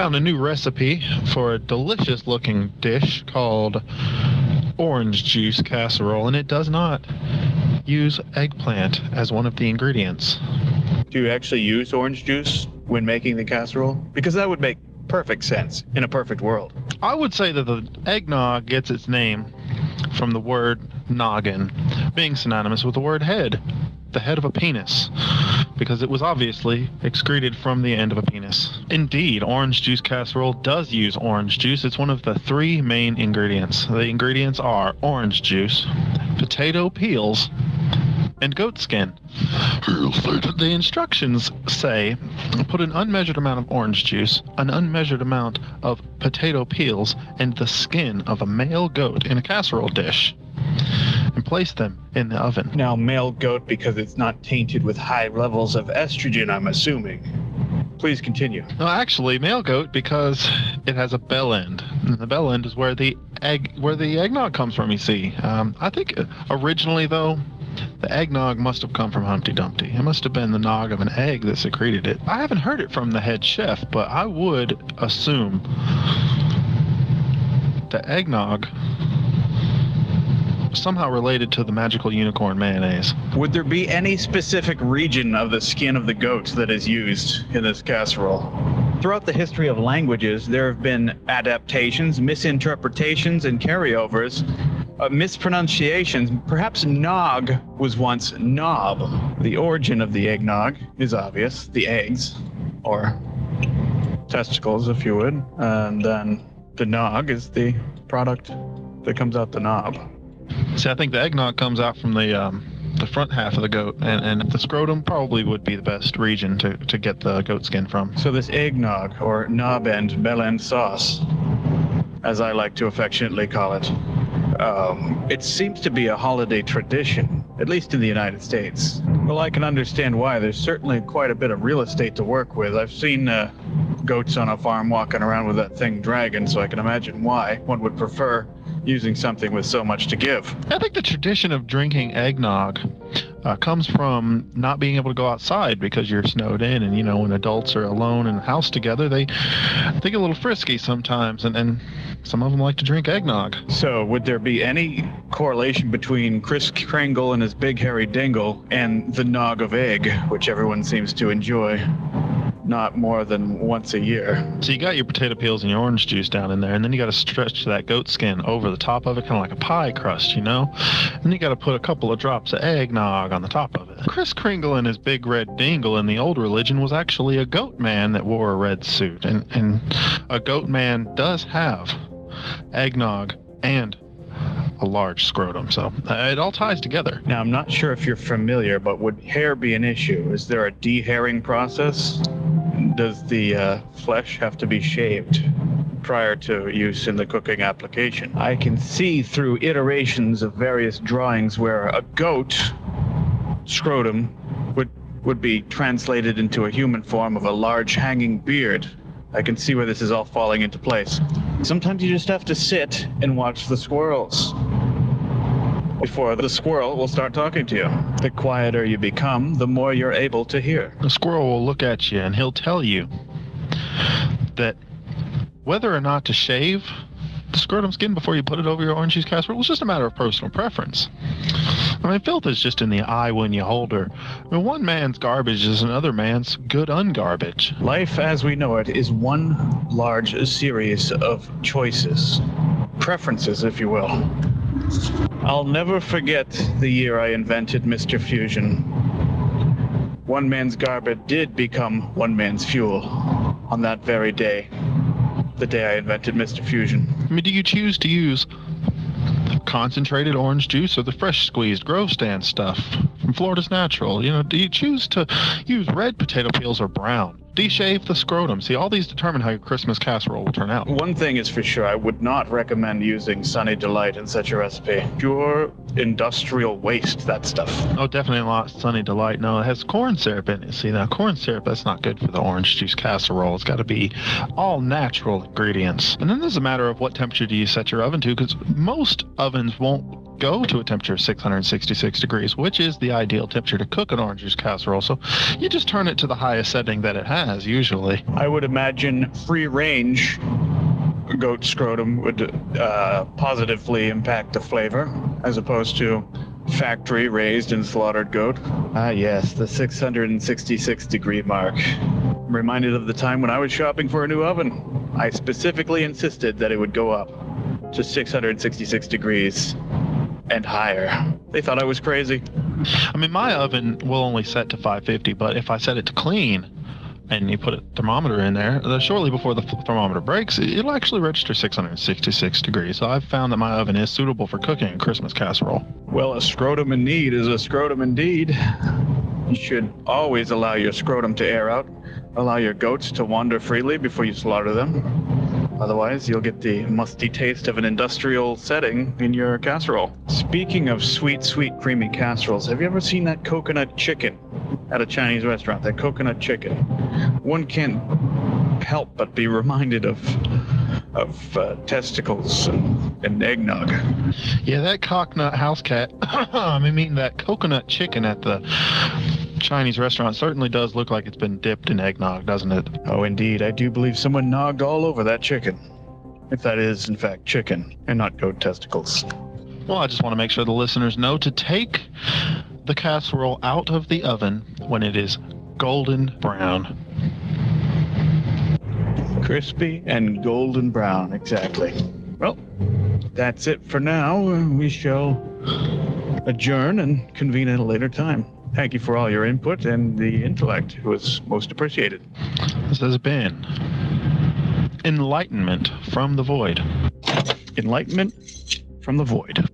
found a new recipe for a delicious looking dish called orange juice casserole, and it does not use eggplant as one of the ingredients. Do you actually use orange juice when making the casserole? Because that would make perfect sense in a perfect world. I would say that the eggnog gets its name from the word noggin, being synonymous with the word head, the head of a penis, because it was obviously excreted from the end of a penis. Indeed, orange juice casserole does use orange juice. It's one of the three main ingredients. The ingredients are orange juice, potato peels, and goat skin. The instructions say put an unmeasured amount of orange juice, an unmeasured amount of potato peels, and the skin of a male goat in a casserole dish and place them in the oven. Now, male goat because it's not tainted with high levels of estrogen, I'm assuming. Please continue. No, actually, male goat because it has a bell end. And the bell end is where the egg, where the eggnog comes from. You see, um, I think originally though, the eggnog must have come from Humpty Dumpty. It must have been the nog of an egg that secreted it. I haven't heard it from the head chef, but I would assume the eggnog somehow related to the magical unicorn mayonnaise. Would there be any specific region of the skin of the goat that is used in this casserole? Throughout the history of languages, there have been adaptations, misinterpretations, and carryovers uh, mispronunciations. Perhaps nog was once knob. The origin of the eggnog is obvious the eggs, or testicles, if you would. And then the nog is the product that comes out the knob. See, I think the eggnog comes out from the. Um the front half of the goat, and, and the scrotum probably would be the best region to, to get the goat skin from. So this eggnog, or knob end, bell end sauce, as I like to affectionately call it, um, it seems to be a holiday tradition, at least in the United States. Well, I can understand why. There's certainly quite a bit of real estate to work with. I've seen uh, goats on a farm walking around with that thing dragging, so I can imagine why one would prefer using something with so much to give. I think the tradition of drinking eggnog uh, comes from not being able to go outside because you're snowed in, and you know when adults are alone in a house together, they they get a little frisky sometimes, and, and some of them like to drink eggnog. So, would there be any correlation between Kris Kringle and his big hairy dingle and the nog of egg, which everyone seems to enjoy? Not more than once a year. So you got your potato peels and your orange juice down in there, and then you got to stretch that goat skin over the top of it, kind of like a pie crust, you know? And you got to put a couple of drops of eggnog on the top of it. Kris Kringle and his big red dingle in the old religion was actually a goat man that wore a red suit, and, and a goat man does have eggnog and a large scrotum. So uh, it all ties together. Now, I'm not sure if you're familiar, but would hair be an issue? Is there a dehairing process? Does the uh, flesh have to be shaved prior to use in the cooking application? I can see through iterations of various drawings where a goat scrotum would would be translated into a human form of a large hanging beard. I can see where this is all falling into place. Sometimes you just have to sit and watch the squirrels before the squirrel will start talking to you. The quieter you become, the more you're able to hear. The squirrel will look at you and he'll tell you that whether or not to shave the scrotum skin before you put it over your orange juice casserole was just a matter of personal preference. I mean, filth is just in the eye when you hold her. I mean, one man's garbage is another man's good ungarbage. Life as we know it is one large series of choices, preferences, if you will. I'll never forget the year I invented Mr. Fusion. One man's garbage did become one man's fuel on that very day. The day I invented Mr. Fusion. I mean, do you choose to use concentrated orange juice or the fresh squeezed grove stand stuff from Florida's Natural? You know, do you choose to use red potato peels or brown? De-shave the scrotum. See, all these determine how your Christmas casserole will turn out. One thing is for sure, I would not recommend using Sunny Delight in such a recipe. Pure industrial waste, that stuff. Oh, definitely not Sunny Delight. No, it has corn syrup in it. See, now corn syrup, that's not good for the orange juice casserole. It's got to be all natural ingredients. And then there's a matter of what temperature do you set your oven to, because most ovens won't go to a temperature of 666 degrees, which is the ideal temperature to cook an orange juice casserole. So you just turn it to the highest setting that it has usually. I would imagine free range goat scrotum would uh, positively impact the flavor as opposed to factory raised and slaughtered goat. Ah, yes, the 666 degree mark. I'm reminded of the time when I was shopping for a new oven. I specifically insisted that it would go up to 666 degrees and higher. They thought I was crazy. I mean, my oven will only set to 550, but if I set it to clean and you put a thermometer in there, then shortly before the thermometer breaks, it'll actually register 666 degrees. So I've found that my oven is suitable for cooking Christmas casserole. Well, a scrotum in need is a scrotum indeed. You should always allow your scrotum to air out, allow your goats to wander freely before you slaughter them. Otherwise, you'll get the musty taste of an industrial setting in your casserole. Speaking of sweet, sweet, creamy casseroles, have you ever seen that coconut chicken at a Chinese restaurant? That coconut chicken. One can't help but be reminded of of uh, testicles and, and eggnog. Yeah, that coconut house cat, I mean, that coconut chicken at the Chinese restaurant certainly does look like it's been dipped in eggnog, doesn't it? Oh, indeed. I do believe someone nogged all over that chicken. If that is, in fact, chicken and not goat testicles. Well, I just want to make sure the listeners know to take the casserole out of the oven when it is golden brown. Crispy and golden brown, exactly. Well, that's it for now. We shall adjourn and convene at a later time. Thank you for all your input and the intellect. It was most appreciated. This has been Enlightenment from the Void. Enlightenment from the void.